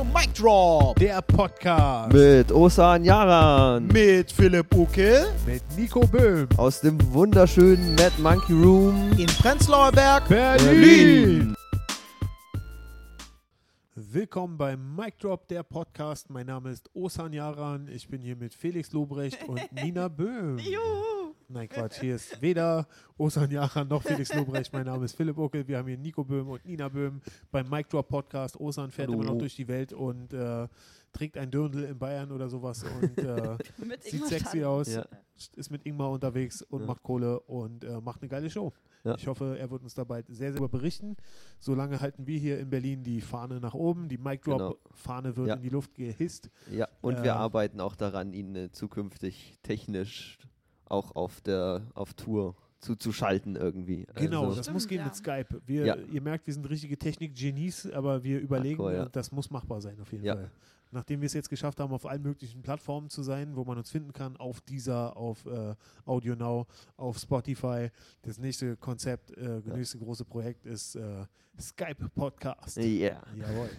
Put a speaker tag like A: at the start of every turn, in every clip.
A: Achtung, Mic Drop! Der Podcast
B: Mit Osan Yaran.
A: mit Philipp Uke
C: mit Nico Böhm.
B: Aus dem wunderschönen Mad Monkey Room.
A: in Prenzlauer Berg,
C: Berlin. Willkommen beim Mic Drop, der Podcast. Mein Name ist Osan Yaran. Ich bin hier mit Felix Lobrecht und Nina Böhm.
D: Juhu.
C: Nein, Quatsch. Hier ist weder Osan Yaran noch Felix Lobrecht. Mein Name ist Philipp Uckel. Wir haben hier Nico Böhm und Nina Böhm beim Mic Drop Podcast. Osan fährt
B: Hallo.
C: immer noch durch die Welt und äh, trägt ein Dirndl in Bayern oder sowas und äh, sieht
D: Ingmar
C: sexy aus.
B: Ja.
C: ist mit Ingmar unterwegs und
B: Ja.
C: macht Kohle und äh, macht eine geile Show.
B: Ja.
C: Ich hoffe, er wird uns dabei sehr, sehr berichten. Solange halten wir hier in Berlin die Fahne nach oben. Die Mic Drop
B: Genau.
C: Fahne wird
B: Ja.
C: in die Luft gehisst.
B: Ja, und
C: Äh,
B: wir arbeiten auch daran, ihn äh, zukünftig technisch auch auf der auf Tour zuzuschalten irgendwie.
C: Genau,
B: Also,
C: das muss
D: Stimmt,
C: gehen
D: ja.
C: mit Skype. Wir,
B: Ja.
C: Ihr merkt, wir sind richtige Technik-Genies, aber wir überlegen
B: Hardcore, ja.
C: das muss machbar sein auf jeden
B: Ja.
C: Fall. Nachdem wir es jetzt geschafft haben, auf allen möglichen Plattformen zu sein, wo man uns finden kann, auf dieser, auf äh, Audio Now, auf Spotify. Das nächste Konzept, äh, das nächste große Projekt ist äh, Skype Podcast.
B: Ja.
C: Jawohl.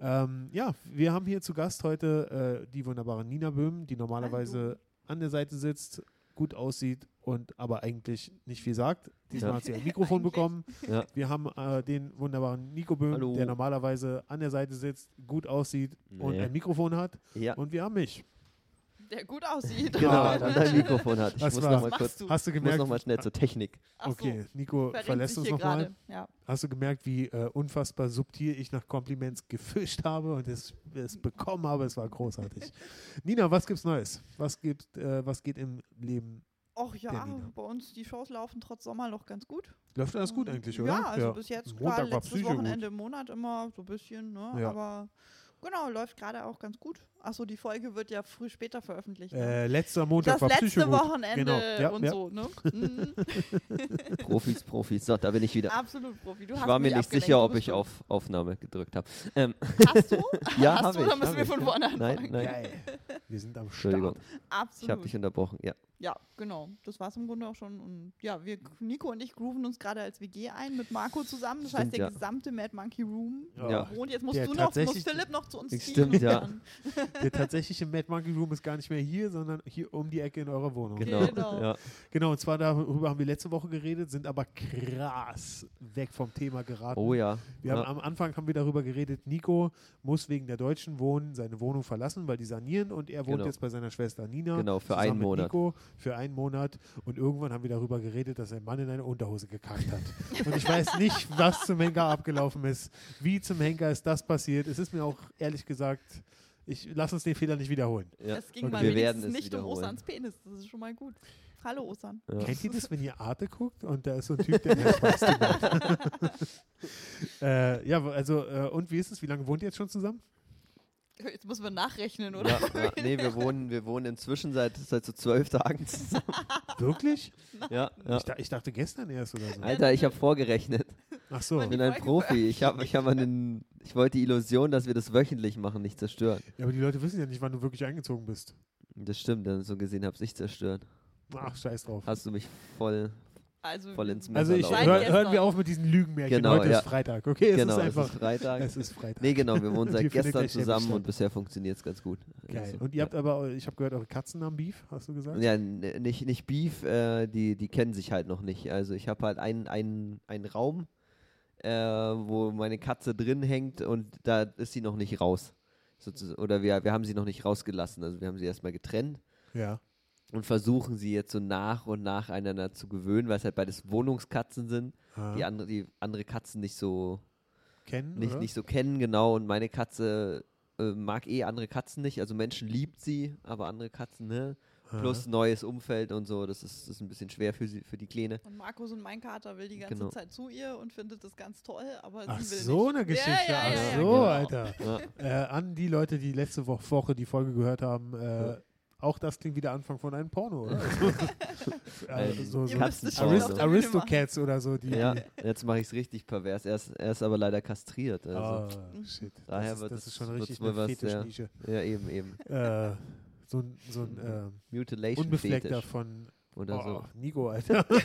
C: ähm, ja, wir haben hier zu Gast heute äh, die wunderbare Nina Böhm, die normalerweise
D: Hallo.
C: an der Seite sitzt, gut aussieht und aber eigentlich nicht viel sagt. Diesmal
B: Ja.
C: hat sie ein Mikrofon bekommen.
B: Ja.
C: Wir haben äh, den wunderbaren Nico Böhm,
B: Hallo.
C: der normalerweise an der Seite sitzt, gut aussieht und
B: Nee.
C: ein Mikrofon hat.
B: ja.
C: Und wir haben mich.
D: Der gut aussieht.
B: Genau,
C: Ah,
B: und ein Mikrofon hat. Ich
C: Was
B: muss
C: war-
B: noch mal kurz,
D: du?
C: Hast du
B: ich muss
C: gemerkt?
B: noch mal schnell zur Technik.
D: Ach so,
C: okay, Nico
D: verrenkt
C: verlässt uns nochmal.
D: Ja.
C: Hast du gemerkt, wie äh, unfassbar subtil ich nach Kompliments gefischt habe und es, es bekommen habe? Es war großartig. Nina, was gibt's Neues? Was gibt, äh, was geht im Leben?
D: Och ja, bei uns die Shows laufen trotz Sommerloch ganz gut.
C: Läuft alles gut eigentlich, oder?
D: Ja, also bis jetzt
C: Montag
D: klar,
C: war
D: letztes
C: Psycho gut.
D: Wochenende im Monat immer so ein bisschen, ne?
C: Ja.
D: Aber genau, läuft gerade auch ganz gut. Achso, die Folge wird ja früh später veröffentlicht. ne?
C: Äh, letzter Montag
D: das
C: war
D: letzte. Wochenende
C: Genau, ja,
D: und
C: ja.
D: so, ne? Mhm.
B: Profis, Profis. So, da bin ich wieder.
D: Absolut Profi. Du
B: Ich
D: hast
B: war mir nicht sicher, ob ich auf Aufnahme gedrückt habe. Ähm,
D: Hast du?
B: ja,
D: Hast du,
B: ich.
D: oder müssen wir
B: ich,
D: von vorne
B: Nein,
D: anfangen?
B: nein.
C: Geil. Wir sind am
B: Entschuldigung.
C: Start.
B: Ich habe
D: Absolut.
B: dich unterbrochen. Ja.
D: Ja, genau. Das war es im Grunde auch schon. Und ja, wir, Nico und ich grooven uns gerade als WG ein mit Marco zusammen. Das heißt,
B: Stimmt,
D: der
B: ja.
D: gesamte Mad Monkey Room
B: Ja.
D: wohnt. Jetzt musst
C: Der
D: du noch, muss Philipp noch zu uns ziehen.
B: Stimmt, ja.
C: Der tatsächliche Mad Monkey Room ist gar nicht mehr hier, sondern hier um die Ecke in eurer Wohnung.
B: Genau.
D: Genau.
B: Ja.
C: Genau, und zwar darüber haben wir letzte Woche geredet, sind aber krass weg vom Thema geraten.
B: Oh ja.
C: Wir haben,
B: ja.
C: am Anfang haben wir darüber geredet, Nico muss wegen der Deutschen Wohnen seine Wohnung verlassen, weil die sanieren und er wohnt
B: Genau.
C: jetzt bei seiner Schwester Nina.
B: Genau, für
C: zusammen
B: einen
C: mit
B: Monat.
C: Nico für einen Monat und irgendwann haben wir darüber geredet, dass ein Mann in eine Unterhose gekackt hat. und ich weiß nicht, was zum Henker abgelaufen ist. Wie zum Henker ist das passiert? Es ist mir auch ehrlich gesagt, ich lass uns den Fehler nicht wiederholen.
B: ja.
D: Es ging
C: Und
D: mal
B: wir werden
D: wenigstens
B: es
D: nicht um. Osans Penis. Das ist schon mal gut. Hallo Osan.
B: Ja.
C: Kennt ihr das, wenn ihr Arte guckt und da ist so ein Typ, der Spaß macht? äh, ja, also, äh, und wie ist es? Wie lange wohnt ihr jetzt schon zusammen?
D: Jetzt müssen wir nachrechnen, oder?
B: Ja, ja, nee, wir wohnen, wir wohnen inzwischen seit, seit so zwölf Tagen zusammen.
C: Wirklich?
B: Ja, ja.
C: Ich, da, ich dachte gestern erst oder so.
B: Alter, ich habe vorgerechnet.
C: Ach so.
B: Ich bin ein Profi. Ich, hab, ich, hab einen, ich wollte die Illusion, dass wir das wöchentlich machen, nicht zerstören.
C: Ja, aber die Leute wissen ja nicht, wann du wirklich eingezogen bist.
B: Das stimmt, dann so gesehen habe ich zerstört.
C: Ach, scheiß drauf.
B: Hast du mich voll,
D: Also,
B: voll ins Messer
C: Also ich, hör, hören wir auf mit diesen Lügenmärchen.
B: Genau,
C: Heute
B: ja.
C: ist Freitag, okay? Es
B: Genau,
C: ist
B: es
C: einfach.
B: ist Freitag.
C: Es ist Freitag.
B: Nee, genau, wir wohnen seit gestern zusammen und bisher funktioniert es ganz gut.
C: Geil.
B: Also,
C: Und ihr habt aber, ich habe gehört, eure Katzen haben Beef, hast du gesagt?
B: Ja, nicht, nicht Beef, äh, die, die kennen sich halt noch nicht. Also ich habe halt einen, einen, einen Raum, äh, wo meine Katze drin hängt und da ist sie noch nicht raus. Sozusagen. Oder wir, wir haben sie noch nicht rausgelassen. Also wir haben sie erstmal getrennt
C: Ja.
B: Und versuchen sie jetzt so nach und nach einander zu gewöhnen, weil es halt beides Wohnungskatzen sind,
C: Ah.
B: die andere, die andere Katzen nicht so,
C: Kennen,
B: nicht,
C: oder?
B: nicht so kennen, genau. Und meine Katze äh, mag eh andere Katzen nicht. Also Menschen liebt sie, aber andere Katzen, ne? Plus neues Umfeld und so, das ist, das ist ein bisschen schwer für, sie, für die Kleine.
D: Und Markus und mein Kater will die ganze
B: Genau.
D: Zeit zu ihr und findet das ganz toll, aber
C: Ach
D: sie will
C: so
D: nicht.
C: eine Geschichte.
D: Ja, ja,
C: Ach
D: ja, ja,
C: so,
D: genau.
C: Alter.
B: Ja.
C: Äh, an die Leute, die letzte Wo Woche die Folge gehört haben, äh, auch das klingt wie der Anfang von einem Porno, oder? also, so, so
B: schon
C: Arist Aristocats oder so. Die,
B: ja, jetzt mache ich es richtig pervers. Er ist, er ist aber leider kastriert. Also.
C: Ah, shit.
B: Daher
C: das, ist,
B: wird
C: das ist schon richtig eine
B: was, ja.
C: Fetischnische.
B: Ja, eben, eben.
C: Äh, so ein, so ein ähm,
B: Mutilation
C: unbefleckter
B: Fetisch
C: von
B: oder
C: oh,
B: so.
C: Nico, Alter.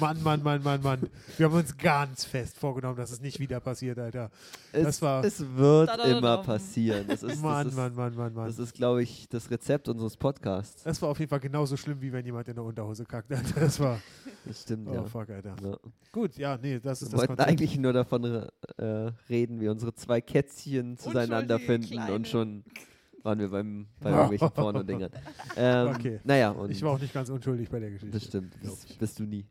C: Mann, Mann, Mann, Mann, Mann. Wir haben uns ganz fest vorgenommen, dass es nicht wieder passiert, Alter.
B: Es,
C: Das war-
B: es wird
D: Da, da, da,
B: immer passieren. Das ist,
C: Mann,
B: das ist,
C: Mann, Mann, Mann, Mann.
B: das ist glaube ich, das Rezept unseres Podcasts.
C: Das war auf jeden Fall genauso schlimm, wie wenn jemand in der Unterhose kackt. Alter. Das war.
B: Das stimmt,
C: Oh,
B: ja.
C: fuck, Alter.
B: ja.
C: Gut, ja, nee, das ist
B: Wir
C: das
B: wollten
C: Konzept.
B: eigentlich nur davon äh, reden, wie unsere zwei Kätzchen zueinander finden
D: Kleine.
B: und schon waren wir beim, bei irgendwelchen Pornodingern. Ähm,
C: Okay.
B: Naja, und
C: Ich war auch nicht ganz unschuldig bei der Geschichte.
B: das stimmt. Das bist du nie.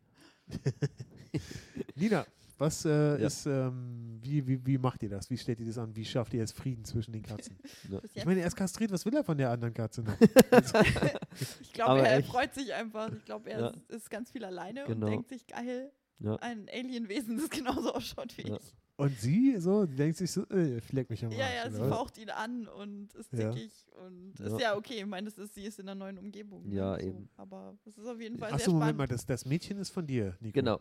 C: Nina, was äh,
B: Ja.
C: ist, ähm, wie, wie, wie macht ihr das? Wie stellt ihr das an? Wie schafft ihr jetzt Frieden zwischen den Katzen?
D: Bis
C: Ich meine, er ist kastriert, was will er von der anderen Katze noch?
D: Ich glaube, er
B: echt.
D: freut sich einfach. Ich glaube, er
B: Ja.
D: ist, ist ganz viel alleine
B: Genau.
D: und denkt sich, geil,
B: Ja.
D: ein Alienwesen, das genauso ausschaut wie
B: Ja.
D: ich.
C: Und sie, so, denkt sich so, äh, fleck mich am
D: Ja,
C: Arsch,
D: ja,
C: oder
D: sie faucht ihn an und ist
C: Ja.
D: zickig und
B: Ja.
D: ist ja okay. Ich meine, das ist, sie ist in einer neuen Umgebung. ne,
B: Ja,
D: so.
B: eben.
D: Aber es ist auf jeden Fall
C: Achso,
D: sehr
C: Moment mal,
D: spannend.
C: das, das Mädchen ist von dir, Nico.
B: Genau.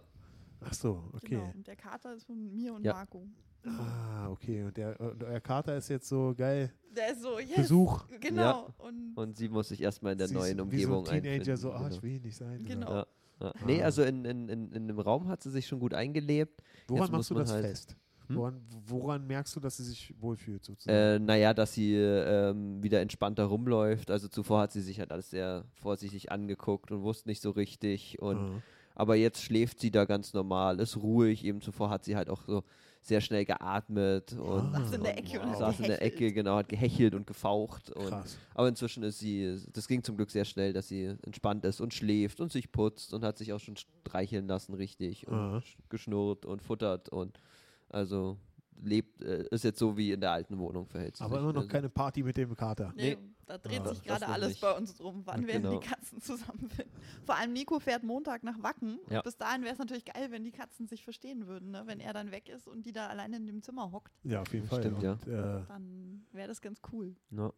C: Ach so, okay.
D: Genau. Und der Kater ist von mir und
B: Ja.
D: Marco.
C: Ah, okay. Und, der, und euer Kater ist jetzt so geil.
D: Der ist so, yes.
C: Besuch.
D: Genau. Und
B: Und sie muss sich erstmal in der
C: Sie ist
B: neuen
C: wie
B: Umgebung
C: so ein Teenager,
B: einfinden.
C: so, ah,
B: genau.
C: ich will nicht sein.
D: Genau.
B: Ja. Ja. Nee,
C: Ah.
B: also in, in, in, in dem Raum hat sie sich schon gut eingelebt.
C: Woran
B: Jetzt
C: machst du das
B: halt-
C: fest?
B: Hm?
C: Woran, woran merkst du, dass sie sich wohlfühlt, sozusagen?
B: Äh, naja, dass sie ähm, wieder entspannter rumläuft. Also zuvor hat sie sich halt alles sehr vorsichtig angeguckt und wusste nicht so richtig. Und
C: Ah.
B: aber jetzt schläft sie da ganz normal, ist ruhig. Eben zuvor hat sie halt auch so sehr schnell geatmet und
C: Ah,
D: saß in der Ecke und
C: wow.
B: saß in der. Ecke, genau, hat gehechelt und gefaucht. Und,
C: Krass.
B: aber inzwischen ist sie, das ging zum Glück sehr schnell, dass sie entspannt ist und schläft und sich putzt und hat sich auch schon streicheln lassen, richtig. Und sch- geschnurrt und futtert und also lebt, äh, ist jetzt so wie in der alten Wohnung verhält sie
C: Aber
B: sich.
C: immer noch
B: also,
C: keine Party mit dem Kater.
D: Nee,
B: Nee.
D: da dreht
C: Ah,
D: sich gerade alles
B: nicht.
D: bei uns drum. Wann werden
B: Genau.
D: die Katzen zusammenfinden? Vor allem Nico fährt Montag nach Wacken.
B: Ja.
D: Und bis dahin wäre es natürlich geil, wenn die Katzen sich verstehen würden. Ne? Wenn er dann weg ist und die da alleine in dem Zimmer hockt,
C: Ja, auf jeden Fall.
B: Stimmt, ja.
C: Und, äh,
D: dann wäre das ganz cool.
B: ja.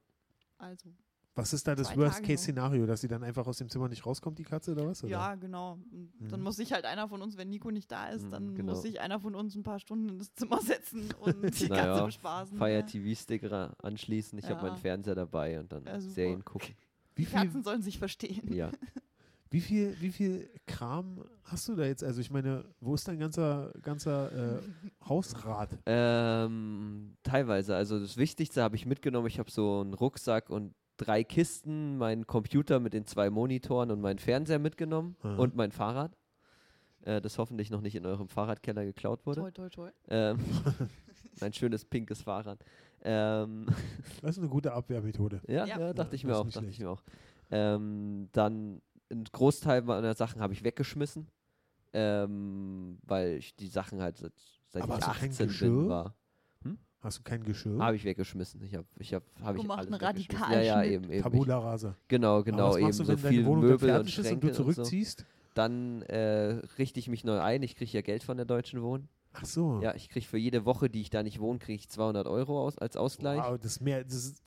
D: Also,
C: was ist da das Worst-Case-Szenario, dass sie dann einfach aus dem Zimmer nicht rauskommt, die Katze, oder was? Oder?
D: ja, genau. Und Dann
C: Mhm.
D: muss sich halt einer von uns, wenn Nico nicht da ist,
B: Mhm,
D: dann
B: genau.
D: muss sich einer von uns ein paar Stunden in das Zimmer setzen und die
B: Naja,
D: Katze bespaßen.
B: Fire
D: ja.
B: TV-Stick ra- anschließen. Ich habe
D: Ja.
B: meinen Fernseher dabei und dann
D: Ja.
B: Serien gucken.
C: Wie
D: Die Katzen sollen sich verstehen.
B: Ja.
C: wie, viel, wie viel Kram hast du da jetzt? Also ich meine, wo ist dein ganzer, ganzer äh, Hausrat?
B: Ähm, teilweise. Also das Wichtigste habe ich mitgenommen. Ich habe so einen Rucksack und drei Kisten, meinen Computer mit den zwei Monitoren und meinen Fernseher mitgenommen
C: Aha.
B: und mein Fahrrad, äh, das hoffentlich noch nicht in eurem Fahrradkeller geklaut wurde.
D: Toi, toi, toi.
B: Ähm, ein schönes pinkes Fahrrad. Ähm,
C: Das ist eine gute Abwehrmethode.
B: ja,
D: Ja.
B: ja. dachte
C: Ja,
B: ich mir auch, dachte ich mir auch. Ähm, dann ein Großteil meiner Sachen habe ich weggeschmissen, ähm, weil ich die Sachen halt seit, seit ich
C: hast du kein
B: 18
C: Geschirr?
B: bin war.
C: Hast du kein Geschirr?
B: Habe ich weggeschmissen. Ich habe, ich habe, habe ich alles
D: einen
B: weggeschmissen. Ja, ja, eben, eben.
C: Tabula rasa.
B: genau,
C: Aber
B: genau,
C: was
B: eben
C: machst du,
B: so
C: wenn
B: viel
C: deine Wohnung dann
B: Möbel und
C: fertig ist und du
B: und, so.
C: zurückziehst?
B: Dann äh, richte ich mich neu ein. Ich kriege ja Geld von der Deutschen Wohnen.
C: Ach so.
B: Ja, ich kriege für jede Woche, die ich da nicht wohne, kriege ich 200 Euro aus, als Ausgleich.
C: Wow, das ist mehr, das ist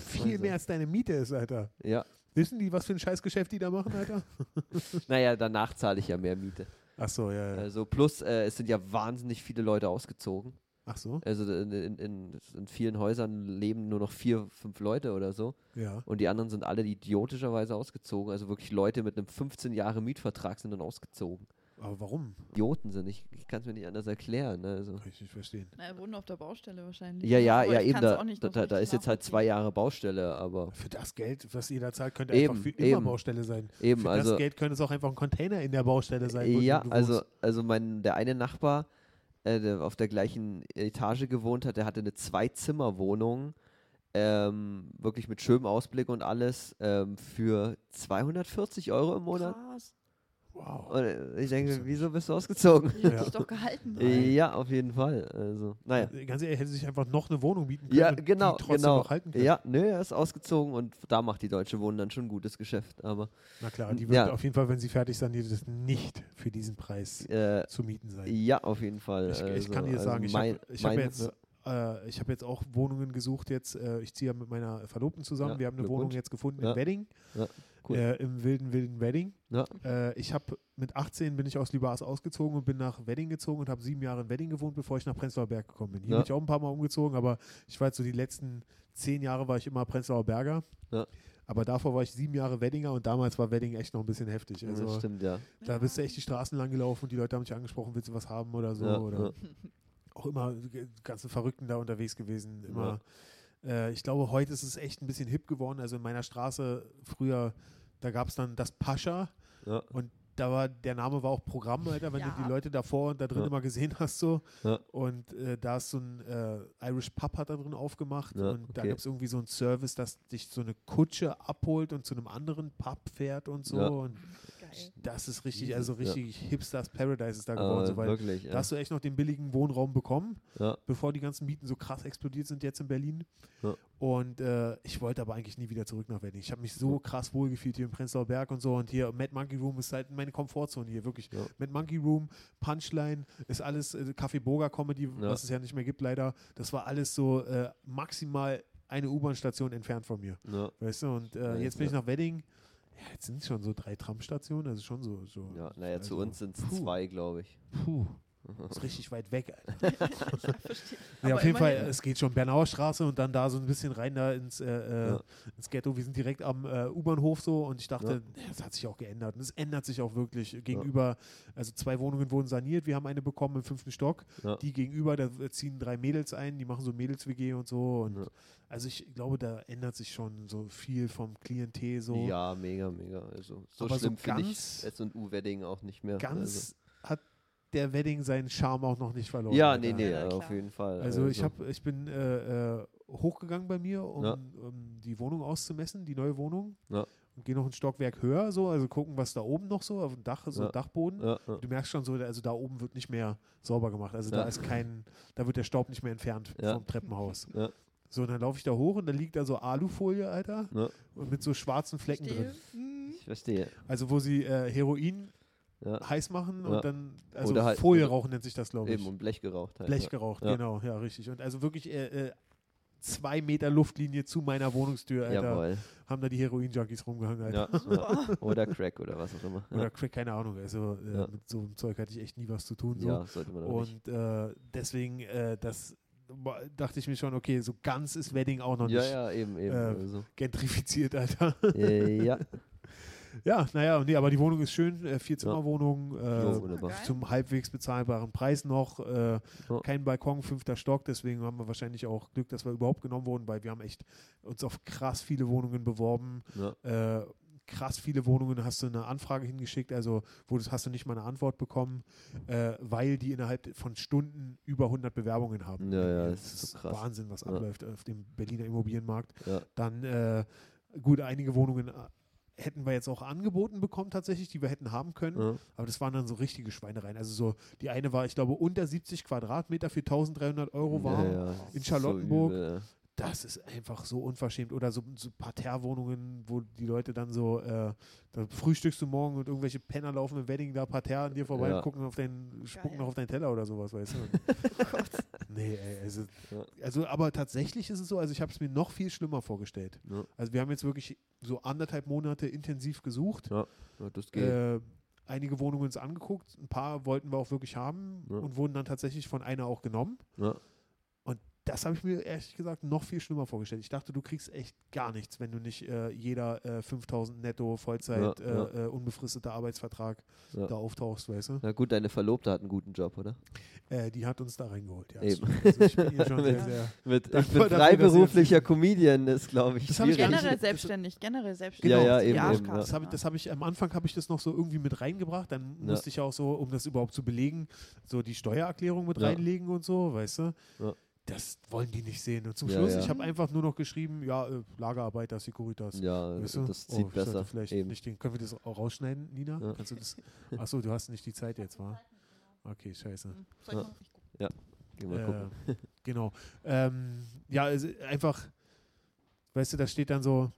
C: viel
B: Also.
C: mehr als deine Miete ist, Alter.
B: Ja,
C: Wissen die, was für ein Scheißgeschäft die da machen, Alter?
B: naja, danach zahle ich ja mehr Miete.
C: Ach so, ja, ja.
B: Also plus, äh, es sind ja wahnsinnig viele Leute ausgezogen.
C: Ach so,
B: Also in, in, in, in vielen Häusern leben nur noch vier, fünf Leute oder so.
C: ja.
B: Und die anderen sind alle idiotischerweise ausgezogen. Also wirklich Leute mit einem 15 Jahre Mietvertrag sind dann ausgezogen.
C: Aber warum?
B: Idioten sind. Ich, ich kann es mir nicht anders erklären. Ne? Also,
C: Kann ich nicht verstehen.
D: Na, er wohnt auf der Baustelle wahrscheinlich.
B: ja, ja,
D: Aber
B: ja, eben. Da, da, da, ist jetzt halt zwei. Jahre Baustelle, aber
C: Für das Geld, was ihr da zahlt, könnte
B: Eben,
C: einfach für immer
B: eben.
C: Baustelle sein.
B: eben,
C: für
B: also.
C: das Geld könnte es auch einfach ein Container in der Baustelle sein.
B: Ja, also, also mein, der eine Nachbar, äh, auf der gleichen Etage gewohnt hat, der hatte eine Zwei-Zimmer-Wohnung, ähm, wirklich mit schönem Ausblick und alles, ähm, für 240 Euro im Monat.
D: Krass.
C: Wow.
B: Und äh, ich denke, wieso bist du ausgezogen?
D: Die hat
C: Ja.
D: sich doch gehalten.
B: Äh, Ja, auf jeden Fall. Also, naja.
C: Ganz ehrlich, hätte sich einfach noch eine Wohnung bieten können.
B: Ja,
C: und
B: genau,
C: die trotzdem
B: genau.
C: noch halten können.
B: Ja, nö, er ist ausgezogen und da macht die Deutsche Wohnen dann schon ein gutes Geschäft. Aber
C: Na klar, die wird
B: Ja.
C: auf jeden Fall, wenn sie fertig sind, das nicht für diesen Preis
B: äh,
C: zu mieten sein.
B: ja, auf jeden Fall.
C: Ich, ich
B: also,
C: kann dir
B: also
C: sagen, ich habe ich hab jetzt, äh, ich hab jetzt auch Wohnungen gesucht. Jetzt, äh, ich ziehe ja mit meiner Verlobten zusammen.
B: Ja,
C: Wir haben eine Wohnung jetzt gefunden
B: Ja.
C: in Wedding,
B: Ja, cool.
C: äh, im wilden, wilden Wedding.
B: Ja.
C: Äh, ich habe mit 18 bin ich aus Lübars ausgezogen und bin nach Wedding gezogen und habe sieben Jahre in Wedding gewohnt, bevor ich nach Prenzlauer Berg gekommen bin. Hier
B: Ja.
C: bin ich auch ein paar Mal umgezogen, aber ich war jetzt so die letzten zehn Jahre war ich immer Prenzlauer Berger.
B: Ja.
C: Aber davor war ich sieben Jahre Weddinger und damals war Wedding echt noch ein bisschen heftig.
B: das
C: Also
B: stimmt, ja.
C: da bist du echt die Straßen lang gelaufen und die Leute haben dich angesprochen, willst du was haben oder so.
B: Ja,
C: oder
B: ja.
C: auch immer ganzen Verrückten da unterwegs gewesen. Immer. Äh, ich glaube, heute ist es echt ein bisschen hip geworden. Also in meiner Straße früher, da gab es dann das Pascha
B: Ja.
C: und da war der Name war auch Programm, Alter, wenn
D: Ja.
C: du die Leute davor und da drin
B: Ja.
C: immer gesehen hast so.
B: Ja.
C: Und äh, da ist so ein äh, Irish Pub hat da drin aufgemacht
B: Ja,
C: und da
B: okay.
C: gibt es irgendwie so einen Service, dass dich so eine Kutsche abholt und zu einem anderen Pub fährt und so.
B: Ja.
C: Und
D: Geil.
C: das ist richtig, also
B: ja.
C: richtig Hipsters Paradise ist da geworden,
B: Aber
C: so, weil
B: wirklich,
C: da
B: ja.
C: hast du echt noch den billigen Wohnraum bekommen,
B: ja.
C: bevor die ganzen Mieten so krass explodiert sind jetzt in Berlin.
B: Ja.
C: Und äh, ich wollte aber eigentlich nie wieder zurück nach Wedding. Ich habe mich so krass wohlgefühlt hier im Prenzlauer Berg und so. Und hier Mad Monkey Room ist halt meine Komfortzone hier, wirklich.
B: Ja.
C: Mad Monkey Room, Punchline, ist alles äh, Café Burger Comedy,
B: Ja.
C: was es ja nicht mehr gibt leider. Das war alles so äh, maximal eine U-Bahn-Station entfernt von mir.
B: Ja.
C: Weißt du? Und äh, jetzt bin ich
B: ja.
C: nach Wedding. Ja, jetzt sind es schon so drei Tramstationen, also schon so. so
B: ja, naja, zu
C: also,
B: uns sind es zwei, glaube ich.
C: Puh, ist richtig weit weg, Alter. Nee, auf jeden Fall, es geht schon Bernauer Straße und dann da so ein bisschen rein da ins, äh, äh,
B: Ja.
C: ins Ghetto. Wir sind direkt am äh, U-Bahnhof so und ich dachte,
B: Ja.
C: das hat sich auch geändert. Und es ändert sich auch wirklich gegenüber, also zwei Wohnungen wurden saniert, wir haben eine bekommen im fünften Stock.
B: Ja.
C: Die gegenüber, da ziehen drei Mädels ein, die machen so Mädels-WG und so. Und
B: Ja.
C: Also ich glaube, da ändert sich schon so viel vom Klientel so.
B: Ja, mega, mega. Also so
C: Aber so
B: schlimm finde ich
C: ganz-
B: S&U Wedding auch nicht mehr.
C: Ganz hat der Wedding seinen Charme auch noch nicht verloren.
B: also. Ja, nee, nee,
D: Ja,
B: auf jeden Fall.
C: Also ich habe, ich bin äh, äh, hochgegangen bei mir, um,
B: Ja.
C: um die Wohnung auszumessen, die neue Wohnung.
B: Ja.
C: Und gehe noch ein Stockwerk höher, so, also gucken, was da oben noch so auf dem Dach, so
B: Ja.
C: Dachboden.
B: Ja, ja.
C: Du merkst schon so, also da oben wird nicht mehr sauber gemacht. Also da ist kein, da wird der Staub nicht mehr entfernt
B: Ja.
C: vom Treppenhaus.
B: Ja.
C: So, und dann laufe ich da hoch und da liegt da so Alufolie, Alter,
B: Ja.
C: und mit so schwarzen Flecken
D: Verstehe.
C: drin.
D: Hm.
B: Ich verstehe.
C: Also wo sie äh, Heroin
B: Ja.
C: heiß machen und dann, also
B: Oder halt-
C: Folie rauchen nennt sich das, glaube ich.
B: Eben und Blech geraucht halt.
C: Blech geraucht, genau, ja, richtig. Und also wirklich äh, äh, zwei Meter Luftlinie zu meiner Wohnungstür, Alter,
B: Jawohl.
C: haben da die Heroin-Junkies rumgehangen, Alter.
B: Ja. Oder Crack oder was auch immer.
C: Oder Crack, keine Ahnung. Also äh,
B: Ja.
C: mit so einem Zeug hatte ich echt nie was zu tun. So.
B: ja sollte man auch nicht.
C: Und äh, deswegen, äh, das dachte ich mir schon, okay, so ganz ist Wedding auch noch
B: Ja,
C: nicht
B: ja, eben, eben.
C: äh,
B: also.
C: gentrifiziert, Alter.
B: äh, ja.
C: ja, naja, nee, aber die Wohnung ist schön, äh, Vierzimmerwohnung,
B: Ja,
C: äh, zum halbwegs bezahlbaren Preis noch. Äh,
B: Ja.
C: Kein Balkon, fünfter Stock, deswegen haben wir wahrscheinlich auch Glück, dass wir überhaupt genommen wurden, weil wir haben echt uns auf krass viele Wohnungen beworben.
B: Ja.
C: Äh, krass viele Wohnungen hast du eine Anfrage hingeschickt, also wo das hast du nicht mal eine Antwort bekommen, äh, weil die innerhalb von Stunden über 100 Bewerbungen haben.
B: Ja, ja,
C: das
B: das ist so krass.
C: Wahnsinn, was
B: Ja.
C: abläuft auf dem Berliner Immobilienmarkt.
B: Ja.
C: Dann äh, gut, einige Wohnungen hätten wir jetzt auch angeboten bekommen tatsächlich, die wir hätten haben können.
B: Ja.
C: Aber das waren dann so richtige Schweinereien. Also so, die eine war, ich glaube, unter 70 Quadratmeter für 1300 Euro warm.
B: Ja, ja.
C: in
B: So
C: Charlottenburg.
B: übel,
C: Das ist einfach so unverschämt. Oder so, so Parterre-Wohnungen, wo die Leute dann so, äh, da frühstückst du morgen und irgendwelche Penner laufen im Wedding da Parterre an dir vorbei
B: Ja.
C: und gucken auf deinen, spucken
D: Geil.
C: noch auf deinen Teller oder sowas, weißt du.
D: Oh
C: nee, ey, also, also, aber tatsächlich ist es so, also ich habe es mir noch viel schlimmer vorgestellt.
B: Ja.
C: Also wir haben jetzt wirklich so anderthalb Monate intensiv gesucht.
B: Ja, ja, das geht.
C: Äh, einige Wohnungen uns angeguckt, ein paar wollten wir auch wirklich haben
B: Ja.
C: und wurden dann tatsächlich von einer auch genommen.
B: ja.
C: Das habe ich mir ehrlich gesagt noch viel schlimmer vorgestellt. Ich dachte, du kriegst echt gar nichts, wenn du nicht äh, jeder äh, 5000 netto Vollzeit
B: Ja, ja.
C: Äh, äh, unbefristeter Arbeitsvertrag
B: Ja.
C: da auftauchst, weißt du?
B: Na gut, deine Verlobte hat einen guten Job, oder?
C: Äh, die hat uns da reingeholt. Ja,
B: Eben.
C: Also ich bin ihr schon sehr,
B: Mit-
C: sehr ihr-
B: freiberuflicher Comedian ist, glaube ich,
C: Das ich
B: schwierig.
C: nicht-
D: Generell selbstständig, generell selbstständig.
C: Genau.
B: Ja, ja, eben, eben, ja.
C: Das habe ich, das hab ich am Anfang habe ich das noch so irgendwie mit reingebracht. Dann
B: Ja.
C: musste ich auch so, um das überhaupt zu belegen, so die Steuererklärung mit
B: Ja.
C: reinlegen und so, weißt du? Das wollen die nicht sehen. Und zum
B: Ja,
C: Schluss,
B: ja.
C: ich habe einfach nur noch geschrieben, ja, äh, Lagerarbeiter, Securitas.
B: Ja,
C: Weißt du?
B: das
C: Oh,
B: zieht
C: ich sollte
B: besser.
C: Vielleicht
B: Eben.
C: nicht den, können wir das auch rausschneiden, Nina?
B: Ja.
C: Kannst du das? Achso, du hast nicht die Zeit jetzt, wa? Okay, scheiße.
D: Hm, ich
B: Ja.
D: mal nicht gucken?
B: Geh mal gucken.
C: Äh, genau. Ähm, ja, also einfach, weißt du, da steht dann so,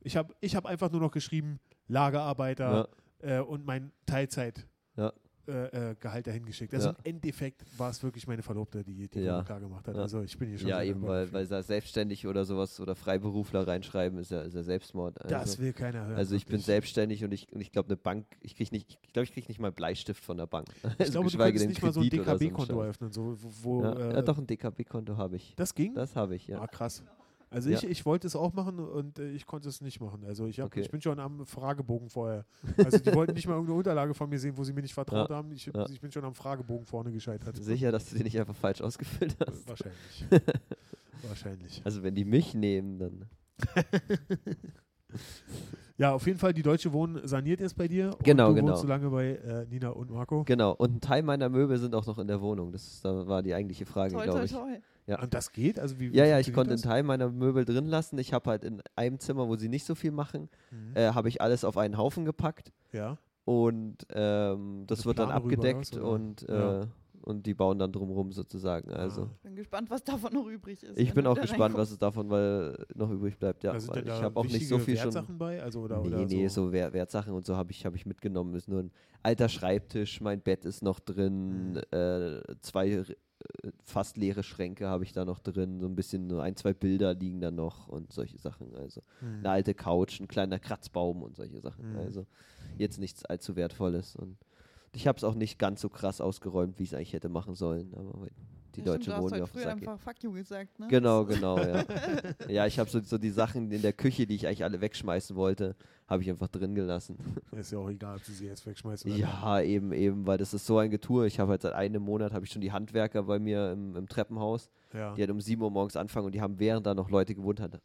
C: ich habe ich hab einfach nur noch geschrieben, Lagerarbeiter
B: Ja,
C: äh, und mein Teilzeit.
B: Ja.
C: Äh, äh, Gehalt dahin geschickt. Also
B: Ja.
C: im Endeffekt war es wirklich meine Verlobte, die die
B: Ja.
C: Klar gemacht hat.
B: Ja.
C: Also ich bin hier schon
B: ja eben, weil, weil da selbstständig oder sowas oder Freiberufler reinschreiben, ist ja, ist ja Selbstmord. Also,
C: das will keiner hören.
B: also ich bin
C: wirklich.
B: selbstständig und ich, und ich glaube, eine Bank, ich kriege nicht, ich glaube, ich kriege nicht mal Bleistift von der Bank.
C: Ich glaube, du könntest nicht mal so ein
B: Kredit oder so ein
C: DKB-Konto
B: Scheiß.
C: eröffnen, so, wo, wo
B: Ja,
C: äh,
B: doch, ein DKB-Konto habe ich.
C: das ging?
B: Das habe ich, ja.
C: Ah, krass. Also
B: Ja.
C: ich, ich wollte es auch machen und äh, ich konnte es nicht machen. Also ich, hab,
B: Okay.
C: ich bin schon am Fragebogen vorher. Also die wollten nicht mal irgendeine Unterlage von mir sehen, wo sie mir nicht vertraut
B: Ja.
C: haben. Ich,
B: Ja.
C: ich bin schon am Fragebogen vorne gescheitert.
B: Sicher, dass du die nicht einfach falsch ausgefüllt hast.
C: Wahrscheinlich. Wahrscheinlich.
B: Also wenn die mich nehmen, dann.
C: Ja, auf jeden Fall, die Deutsche Wohnen saniert jetzt bei dir.
B: Genau,
C: und du
B: genau.
C: wohnst so lange bei äh, Nina und Marco.
B: Genau. Und ein Teil meiner Möbel sind auch noch in der Wohnung. Das ist, da war die eigentliche Frage, glaube ich.
D: toi.
B: Ja.
C: Und das geht? Also wie, wie
B: Ja, ja, ich konnte einen
C: das?
B: Teil meiner Möbel drin lassen. Ich habe halt in einem Zimmer, wo sie nicht so viel machen,
C: Mhm.
B: äh, habe ich alles auf einen Haufen gepackt.
C: Ja.
B: Und ähm, das
C: Mit
B: wird dann
C: Plane rüber
B: abgedeckt
C: raus,
B: und, äh,
C: Ja.
B: Und die bauen dann drumrum sozusagen. Also
C: Ah.
D: Ich bin gespannt, was davon noch übrig ist.
B: ich bin auch gespannt, was es davon weil noch übrig bleibt. Ja,
C: da sind
B: weil ich habe auch nicht so viel schon.
C: Wertsachen bei? Also, oder,
B: nee,
C: oder
B: nee,
C: so.
B: so Wer Wertsachen und so habe ich, hab ich mitgenommen. Ist nur ein alter Schreibtisch, mein Bett ist noch drin,
C: Mhm.
B: äh, zwei äh, fast leere Schränke habe ich da noch drin, so ein bisschen, nur ein, zwei Bilder liegen da noch und solche Sachen. Also
C: Mhm.
B: eine alte Couch, ein kleiner Kratzbaum und solche Sachen.
C: Mhm.
B: Also jetzt nichts allzu Wertvolles. Und ich habe es auch nicht ganz so krass ausgeräumt, wie ich es eigentlich hätte machen sollen. Aber die
D: Ja,
B: Deutsche
D: stimmt, du hast
B: wohnen ja
D: heute
B: auf den Sack.
D: einfach Fuck you gesagt, ne?
B: Genau, genau, ja. ja, ich habe so, so die Sachen in der Küche, die ich eigentlich alle wegschmeißen wollte, habe ich einfach drin gelassen.
C: Ist ja auch egal, ob du sie jetzt wegschmeißt oder
B: Ja, eben, eben, weil das ist so ein Getue. Ich habe halt seit einem Monat habe ich schon die Handwerker bei mir im, im Treppenhaus,
C: nicht. Ja.
B: die halt um 7 Uhr morgens anfangen und die haben, während da noch Leute gewohnt hat,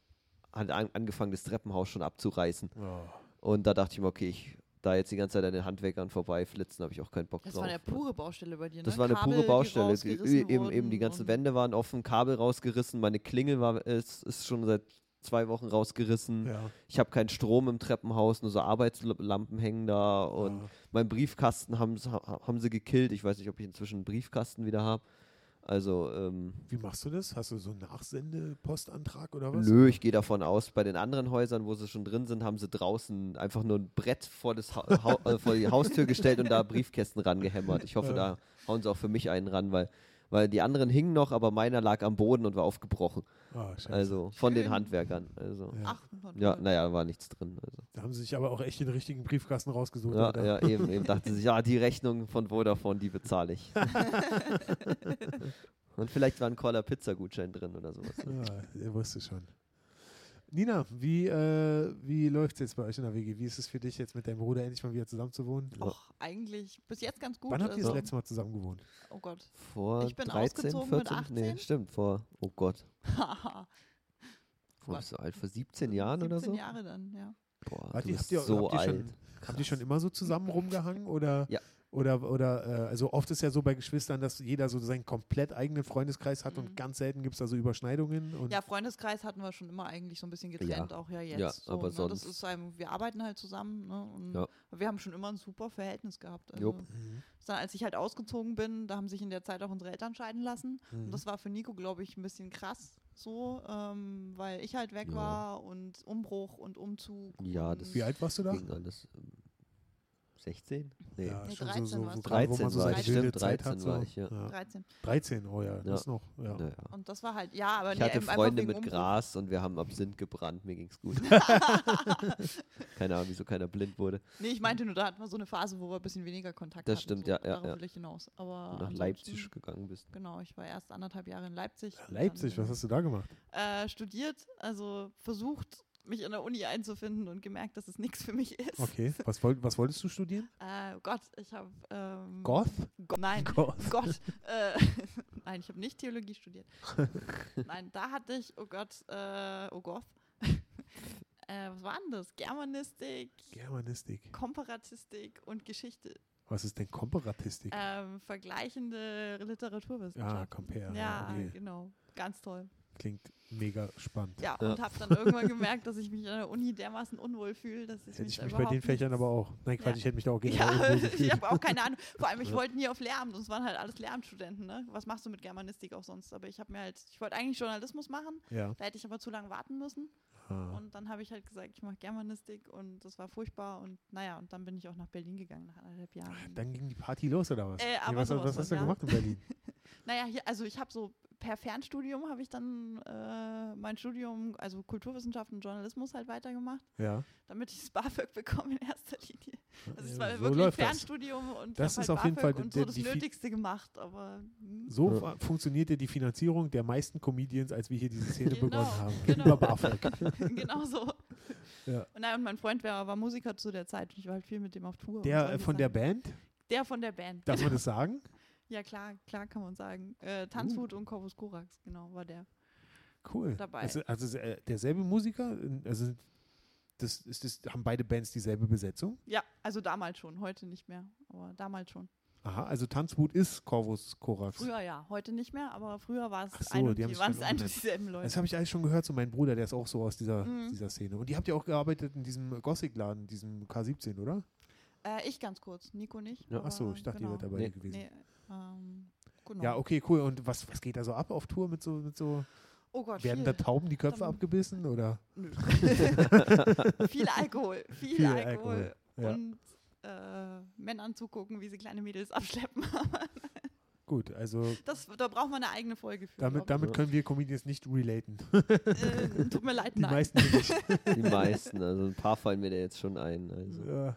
B: halt an, angefangen, das Treppenhaus schon abzureißen.
C: Oh.
B: Und da dachte ich mir, okay, ich da jetzt die ganze Zeit an den Handwerkern vorbeiflitzen, habe ich auch keinen Bock
D: Das
B: drauf.
D: war eine pure Baustelle bei dir, ne?
B: Das war eine
D: Kabel,
B: pure
D: die
B: Baustelle. Eben, eben die ganzen Wände waren offen, Kabel rausgerissen, meine Klingel war, ist, ist schon seit zwei Wochen rausgerissen.
C: Ja.
B: Ich habe keinen Strom im Treppenhaus, nur so Arbeitslampen hängen da und
C: Ah.
B: mein Briefkasten haben, haben sie gekillt. Ich weiß nicht, ob ich inzwischen einen Briefkasten wieder habe. Also, ähm,
C: Wie machst du das? Hast du so einen Nachsendepostantrag oder was?
B: nö, ich gehe davon aus, bei den anderen Häusern, wo sie schon drin sind, haben sie draußen einfach nur ein Brett vor, das ha äh, vor die Haustür gestellt und da Briefkästen rangehämmert. Ich hoffe,
C: Ja.
B: da hauen sie auch für mich einen ran, weil, weil die anderen hingen noch, aber meiner lag am Boden und war aufgebrochen.
C: Scheiße.
B: Also von den. Handwerkern. Also.
C: ja.
D: Ach, na
B: Ja,
D: toll.
B: naja, war nichts drin. Also.
C: Da haben sie sich aber auch echt den richtigen Briefkasten rausgesucht.
B: Ja, ja, eben, eben dachte sich, ja, die Rechnung von Vodafone, die bezahle ich. Und vielleicht war ein Cola Pizza Gutschein drin oder sowas.
C: Ja, er wusste schon. Nina, wie, äh, wie läuft es jetzt bei euch in der WG? Wie ist es für dich jetzt mit deinem Bruder endlich mal wieder zusammen zu wohnen?
D: Och, eigentlich bis jetzt ganz gut.
C: Wann habt ihr das
D: also-
C: letzte Mal zusammen gewohnt?
D: Oh Gott.
B: Vor
D: Ich bin
B: 13,
D: ausgezogen mit
B: 14? Nee,
D: 18.
B: stimmt, vor, oh Gott, vor, bist du alt, vor 17 Jahren oder
D: 17
B: so?
D: Jahre dann, ja.
B: Boah, du bist
C: habt ihr-
B: so
C: habt ihr schon-
B: alt.
C: Habt ihr schon immer so zusammen rumgehangen? Oder,
B: Ja.
C: Oder, oder äh, also oft ist ja so bei Geschwistern, dass jeder so seinen komplett eigenen Freundeskreis hat
D: Mhm.
C: und ganz selten gibt es da so Überschneidungen. Und
D: Ja, Freundeskreis hatten wir schon immer eigentlich so ein bisschen getrennt, auch ja jetzt.
B: Ja,
D: so,
B: aber
D: ne?
B: sonst-
D: Das ist einem, wir arbeiten halt zusammen, ne? Und
B: Ja.
D: wir haben schon immer ein super Verhältnis gehabt. Also.
C: Mhm.
D: dann, als ich halt ausgezogen bin, da haben sich in der Zeit auch unsere Eltern scheiden lassen.
C: Mhm.
D: Und das war für Nico, glaube ich, ein bisschen krass so, ähm, weil ich halt weg
B: Ja.
D: war und Umbruch und Umzug.
B: Ja,
D: und
C: Wie alt warst du da?
B: Ging alles. Ähm, 16? Nee.
C: Ja,
D: Nee,
C: schon
D: 13
C: so, so,
D: warst du.
C: gerade, wo man
B: 13
C: so
B: war
C: seine
B: ich,
C: wilde
B: stimmt,
C: Zeit
B: 13
C: hat.
B: war
C: so.
B: ich, ja.
D: 13.
C: 13, oh ja,
B: Ja.
C: das noch. Ja.
B: Naja.
D: Und das war halt, ja, aber
B: Ich hatte Freunde mit
D: Umbruch.
B: Gras und wir haben Absinth gebrannt, mir ging's gut. Keine Ahnung, wieso keiner blind wurde.
D: Nee, ich meinte nur, da hatten wir so eine Phase, wo wir ein bisschen weniger Kontakt
B: Das
D: hatten.
B: stimmt,
D: so,
B: ja, ja,
D: Darauf
B: ja.
D: will ich hinaus. Aber
B: Nach Leipzig gegangen bist.
D: Genau, ich war erst anderthalb Jahre in Leipzig.
C: Leipzig, was hast du da gemacht?
D: äh, studiert, also versucht, mich in der Uni einzufinden und gemerkt, dass es nichts für mich ist.
C: Okay, was, wollt, was wolltest du studieren?
D: Äh, oh Gott, ich habe. Ähm,
C: Goth?
D: Go nein,
C: Goth.
D: Gott. Äh, nein, ich habe nicht Theologie studiert. nein, da hatte ich, oh Gott, äh, oh Gott. äh, was war denn das? Germanistik,
C: Germanistik.
D: Komparatistik und Geschichte.
C: Was ist denn Komparatistik?
D: Ähm, vergleichende
C: ah,
D: Literaturwissenschaft.
C: Compare.
D: ja,
C: okay.
D: genau. Ganz toll.
C: Klingt mega spannend.
D: Ja,
B: Ja.
D: und habe dann irgendwann gemerkt, dass ich mich an der Uni dermaßen unwohl fühle, dass ich
C: Hätte
D: mich
C: ich mich bei den Fächern
D: nicht-
C: aber auch. Nein, Quatsch,
D: Ja.
C: ich hätte mich da auch
D: Ja,
C: generell unwohl
D: ich habe auch keine Ahnung. Vor allem, ich
B: Ja.
D: wollte nie auf Lehramt und es waren halt alles Lehramtsstudenten. Ne? Was machst du mit Germanistik auch sonst? Aber ich habe mir halt, ich wollte eigentlich Journalismus machen,
C: Ja.
D: da hätte ich aber zu lange warten müssen.
C: Ah.
D: Und dann habe ich halt gesagt, ich mache Germanistik und das war furchtbar. Und naja, und dann bin ich auch nach Berlin gegangen nach anderthalb Jahren.
C: Dann ging die Party los, oder was?
D: Äh,
C: Nee, was,
D: sowas
C: was hast du
D: ja.
C: gemacht in Berlin?
D: Naja, hier, also ich habe so per Fernstudium habe ich dann äh, mein Studium, also Kulturwissenschaften und Journalismus halt weitergemacht,
C: ja.
D: damit ich das BAföG bekomme in erster Linie. Also es
C: Ja,
D: war
C: so
D: wirklich ein
C: das.
D: Fernstudium und
C: Das ist
D: halt
C: auf jeden Fall
D: und so das Nötigste gemacht, aber hm.
C: So
B: Ja.
C: funktionierte die Finanzierung der meisten Comedians, als wir hier diese Szene
D: Genau,
C: begonnen haben.
D: genau.
C: Über BAföG.
D: genau so.
C: Ja.
D: Und, nein, und mein Freund war, war Musiker zu der Zeit und ich war halt viel mit dem auf Tour.
C: Der äh, von der. Band,
D: Der von der Band.
C: darf man das sagen?
D: Ja, klar, klar kann man sagen.
C: Uh.
D: Äh, Tanzwut und Corvus Corax, genau, war der.
C: Cool.
D: Dabei.
C: Also, also äh, derselbe Musiker, also das, ist das, haben beide Bands dieselbe Besetzung?
D: Ja, also damals schon, heute nicht mehr, aber damals schon.
C: Aha, also Tanzwut ist Corvus Corax.
D: Früher ja, heute nicht mehr, aber früher war es
C: so,
D: ein und
C: die
D: die, waren es ein und dieselben Leute.
C: Das habe ich alles schon gehört, so mein Bruder, der ist auch so aus dieser,
D: Mhm.
C: dieser Szene. Und die habt ja auch gearbeitet in diesem Gothic-Laden, diesem K17, oder?
D: Äh, ich ganz kurz, Nico nicht.
B: Ja.
D: aber
C: Achso, ich dachte,
D: genau.
C: ihr wärt dabei
B: Nee.
C: gewesen.
D: Nee, ähm, genau.
C: Ja, okay, cool. Und was, was geht da so ab auf Tour mit so, mit so
D: Oh Gott,
C: werden
D: viel.
C: da Tauben die Köpfe
D: Dann-
C: abgebissen oder?
D: Nö. viel Alkohol, viel,
C: Viel
D: Alkohol.
C: Alkohol, ja.
D: Und äh, Männern zugucken, wie sie kleine Mädels abschleppen.
C: Gut, also
D: Das, da braucht man eine eigene Folge für.
C: damit, damit können wir Comedians nicht relaten.
D: äh, tut mir leid,
C: Die
D: nein.
C: meisten nicht.
B: Die meisten, also ein paar fallen mir da jetzt schon ein. Also.
C: ja.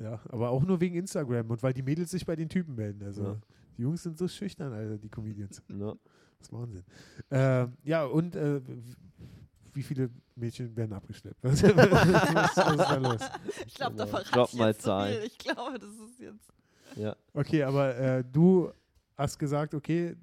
C: Ja, aber auch nur wegen Instagram und weil die Mädels sich bei den Typen melden. Also
B: Ja.
C: die Jungs sind so schüchtern, also die Comedians.
B: Ja.
C: Das ist Wahnsinn. Ähm, ja, und äh, wie viele Mädchen werden abgeschleppt? Was, was, ist da los?
D: Ich glaube, da verrate ich
B: mal
D: jetzt
B: Zahlen.
D: viel. Ich glaube, das ist jetzt.
B: ja.
C: Okay, aber äh, du hast gesagt, okay,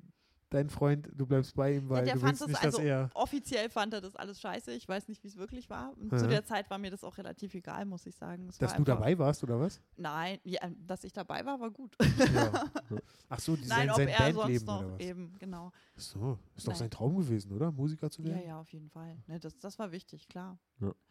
C: dein Freund, du bleibst bei ihm, weil
D: der
C: du
D: fand
C: willst
D: das
C: nicht,
D: also
C: dass er.
D: offiziell fand er das alles scheiße. Ich weiß nicht, wie es wirklich war. Und
C: Mhm.
D: zu der Zeit war mir das auch relativ egal, muss ich sagen. Es
C: Dass
D: war
C: du
D: einfach-
C: dabei warst, oder was?
D: Nein, ja, dass ich dabei war, war gut.
C: Ja. Ach so, die,
D: Nein,
C: sein,
D: ob
C: sein
D: er
C: Bandleben
D: sonst
C: oder
D: noch
C: was?
D: eben, genau.
C: Ach so, ist doch
D: Nein.
C: sein Traum gewesen, oder? Musiker zu
D: Ja,
C: werden?
D: ja, auf jeden Fall. Ne, das, das war wichtig, klar.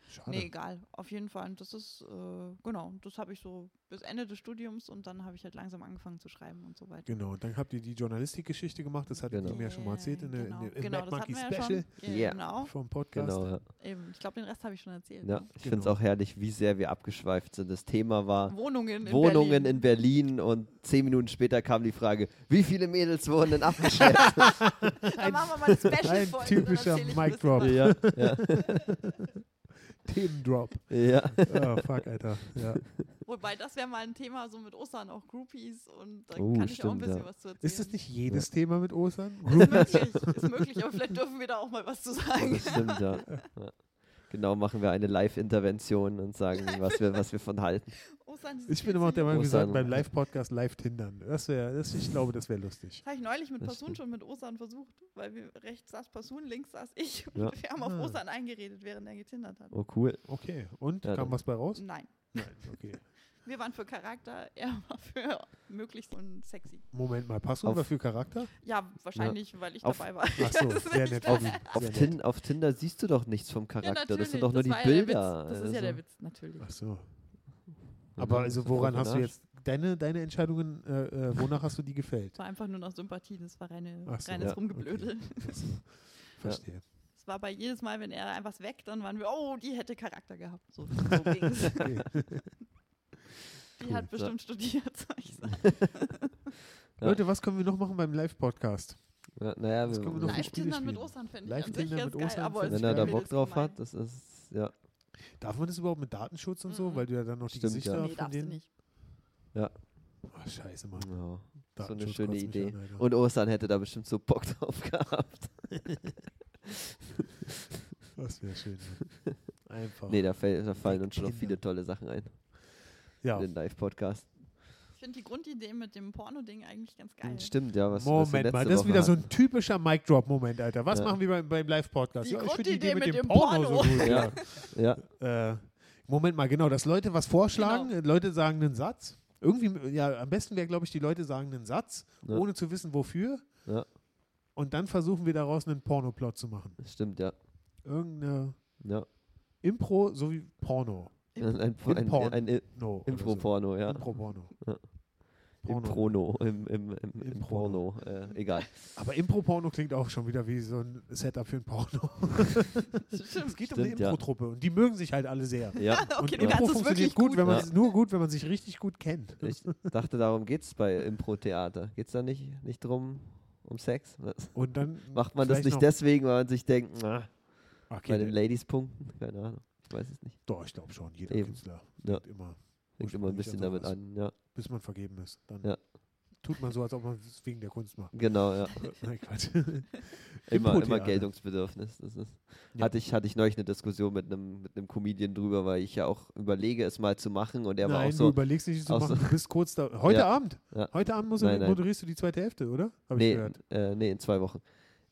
C: Schade.
D: Nee, egal. Auf jeden Fall. Und das ist, äh, genau, das habe ich so bis Ende des Studiums und dann habe ich halt langsam angefangen zu schreiben und so weiter.
C: Genau, und dann habt ihr die Journalistikgeschichte gemacht, das hattet
B: Genau.
C: mir ja schon mal erzählt in, der-
D: genau.
C: in, der- im
D: genau,
C: Mad Monkey
D: hatten ja
C: Special
D: schon.
B: Ja.
D: Genau.
C: vom Podcast.
B: Genau, ja.
D: Eben. Ich glaube, den Rest habe ich schon erzählt.
B: ja.
D: ne?
B: Ich finde es
C: Genau.
B: auch herrlich, wie sehr wir abgeschweift sind. Das Thema war
D: Wohnungen in
B: Wohnungen
D: Berlin.
B: in Berlin und zehn Minuten später kam die Frage, wie viele Mädels wurden denn abgeschleppt?
D: Da machen wir mal eine Special
C: Ein typischer Mic Drop.
B: ja, ja,
C: Themendrop.
B: ja.
C: Oh, fuck, Alter. Ja.
D: Wobei, das wäre mal ein Thema so mit Ostern, auch Groupies und da
B: Oh,
D: kann ich auch ein bisschen
B: ja.
D: was zu erzählen.
C: Ist das nicht jedes Thema mit Ostern?
D: Ist möglich, ist möglich, aber vielleicht dürfen wir da auch mal was zu sagen.
B: Das stimmt, ja. ja. Genau, machen wir eine Live-Intervention und sagen, was wir, was wir von halten.
C: Ich bin immer auch der Meinung, wir sollten beim Live-Podcast live tindern. Das wäre, das, ich glaube, das wäre lustig.
D: Das habe ich neulich mit
B: Das
D: Passun schon mit Ostern versucht, weil wir rechts saß Passun, links saß ich und
B: Ja.
D: wir haben auf
C: Ah.
D: Ostern eingeredet, während er getindert hat.
B: Oh, cool.
C: Okay, und?
B: Ja,
C: kam
B: dann-
C: was bei raus?
D: Nein,
C: Nein, okay.
D: wir waren für Charakter, er war für möglichst und sexy.
C: Moment mal, Passun
B: Auf-
C: war für Charakter?
D: Ja, wahrscheinlich, weil ich
B: Auf-
D: dabei war.
C: Ach so,
D: Das
C: sehr nett ihm.
B: Auf,
C: Sehr nett.
B: Tin, auf Tinder siehst du doch nichts vom
D: Ja,
B: Charakter. das
D: natürlich,
B: sind doch nur die
D: ja
B: Bilder.
D: Das ist ja der
B: Also,
D: Witz, natürlich.
C: Ach so.
B: Ja,
C: Aber also woran hast du jetzt deine, deine Entscheidungen, äh, äh, wonach hast du die gefällt?
D: Es war einfach nur noch Sympathie, das war reine,
C: so,
D: reines
B: ja,
D: Rumgeblödel.
C: Verstehe.
D: Es war bei jedes Mal, wenn er einfach weg, dann waren wir, oh, die hätte Charakter gehabt. So, so ging's.
C: Okay.
D: Die
B: Cool,
D: hat
B: ja.
D: bestimmt studiert, soll ich sagen.
B: Ja.
C: Leute, was können wir noch machen beim Live-Podcast?
B: Ja, naja,
C: Das
B: wir,
C: können wir noch
D: Live-Tindern mit
C: spielen.
D: Ostern fände ich
C: Live
D: an sich
C: mit
D: geil,
C: Ostern
D: aber
B: wenn er da. Bock drauf
D: gemein.
B: hat, das ist, ja,
C: Darf man das überhaupt mit Datenschutz und so?
D: Mhm.
C: Weil du ja dann noch die
B: Stimmt,
C: Gesichter
B: ja.
D: Nee,
C: von denen...
D: nicht.
C: Oh, scheiße, Mann.
B: ja. so eine schöne Idee.
C: an.
B: Und Ostern hätte da bestimmt so Bock drauf gehabt.
C: Das wäre schön. Mann. Einfach.
B: Nee, da, fäll, da fallen uns schon noch viele tolle Sachen ein.
C: ja.
B: für Den Live-Podcast.
D: Ich finde die Grundidee mit dem Porno-Ding eigentlich ganz geil.
B: Stimmt, ja. Was, was
C: Moment mal,
B: letzte
C: das ist wieder so
B: hatten.
C: ein typischer Mic-Drop-Moment, Alter. Was
B: Ja.
C: machen wir beim, beim Live-Podcast?
D: Die
C: Ja, ich finde die Idee
D: Grundidee
C: mit, dem
D: mit dem
C: Porno,
D: Porno.
C: so gut.
B: Ja.
C: Ja. Äh, Moment mal, genau, dass Leute was vorschlagen,
D: Genau.
C: Leute sagen einen Satz. Irgendwie, ja, am besten wäre, glaube ich, die Leute sagen einen Satz,
B: Ja.
C: ohne zu wissen, wofür.
B: Ja.
C: Und dann versuchen wir daraus einen Pornoplot zu machen.
B: stimmt, ja.
C: Irgendeine
B: ja.
C: Impro sowie Porno.
B: Ein, ein, ein, ein, ein
C: No, oder
B: Impro-Porno,
C: so.
B: ja.
C: Impro-Porno.
B: Ja. Im
C: Porno.
B: Prono, im, im, im, im,
C: Im
B: Porno. Äh, egal.
C: Aber Impro-Porno klingt auch schon wieder wie so ein Setup für ein Porno. es geht um eine
B: Stimmt, ja.
C: Impro-Truppe und die mögen sich halt alle sehr.
B: Ja,
C: Und
D: Okay, du
C: Impro funktioniert
D: wirklich
C: gut,
D: gut.
C: wenn man
B: Ja.
C: nur gut, wenn man sich richtig gut kennt.
B: ich dachte, darum geht es bei Impro-Theater. Geht es da nicht, nicht drum, um Sex?
C: Und dann
B: Macht man das nicht deswegen, weil man sich denkt, na,
C: Okay,
B: bei den Ladies punkten? Keine Ahnung. Ich weiß es nicht.
C: Doch, ich glaube schon. Jeder
B: Eben.
C: Künstler
B: Ja.
C: immer
B: Fängt immer ein bisschen damit an, ja.
C: Bis man vergeben ist. Dann
B: Ja.
C: tut man so, als ob man es wegen der Kunst macht.
B: Genau, ja.
C: Nein, Quatsch.
B: Immer, immer. Geltungsbedürfnis. Das ist,
C: Ja.
B: hatte, ich, hatte ich neulich eine Diskussion mit einem mit einem Comedian drüber, weil ich ja auch überlege, es mal zu machen und er war
C: Nein,
B: auch
C: du
B: so.
C: überlegst nicht, zu
B: auch
C: machen. Du bist kurz da. Heute
B: Ja.
C: Abend. Heute Abend musst
B: Nein,
C: du,
B: nein.
C: moderierst du die zweite Hälfte, oder? Hab ich
B: Nee,
C: gehört.
B: äh, nee, in zwei Wochen.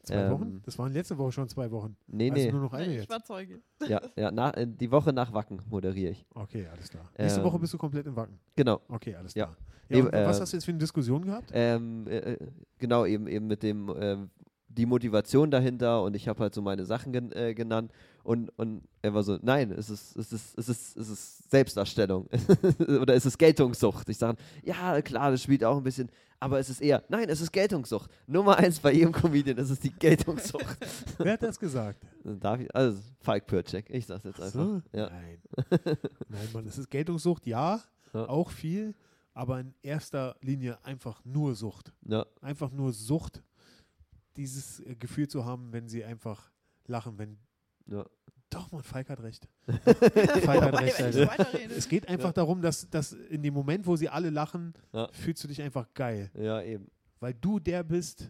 C: Zwei
B: ähm,
C: Wochen? Das waren letzte Woche schon zwei Wochen.
B: Nee,
C: also
B: nee.
C: nur noch eine
D: Nee, ich
C: jetzt.
D: war Zeuge.
B: Ja, ja na, äh, die Woche nach Wacken moderiere ich.
C: Okay, alles klar. Nächste
B: Ähm,
C: Woche bist du komplett im Wacken.
B: Genau.
C: Okay, alles
B: Ja.
C: klar.
B: Nee,
C: Ja, und was
B: äh,
C: hast du jetzt für eine Diskussion gehabt?
B: Ähm, äh, äh, genau, eben, eben mit dem, ähm, die Motivation dahinter und ich habe halt so meine Sachen gen äh, genannt und, und er war so, nein, es ist, es ist, es ist, es ist Selbstdarstellung oder es ist Geltungssucht. Ich sage, ja, klar, das spielt auch ein bisschen, aber es ist eher, nein, es ist Geltungssucht. Nummer eins bei jedem Comedian, das ist die Geltungssucht.
C: Wer hat das gesagt?
B: Darf ich, also Falk Pürcek, ich sag's jetzt
C: Ach
B: einfach.
C: so?
B: Ja.
C: Nein. Nein, Mann, es ist Geltungssucht, ja,
B: Ja.
C: auch viel, aber in erster Linie einfach nur Sucht.
B: Ja,
C: Einfach nur Sucht, dieses äh, Gefühl zu haben, wenn sie einfach lachen, wenn.
B: ja.
C: Doch, man, Falk hat recht. Falk hat recht,
D: weiterrede.
C: Es geht einfach darum, dass, dass in dem Moment, wo sie alle lachen,
B: Ja.
C: fühlst du dich einfach geil.
B: ja, eben.
C: Weil du der bist,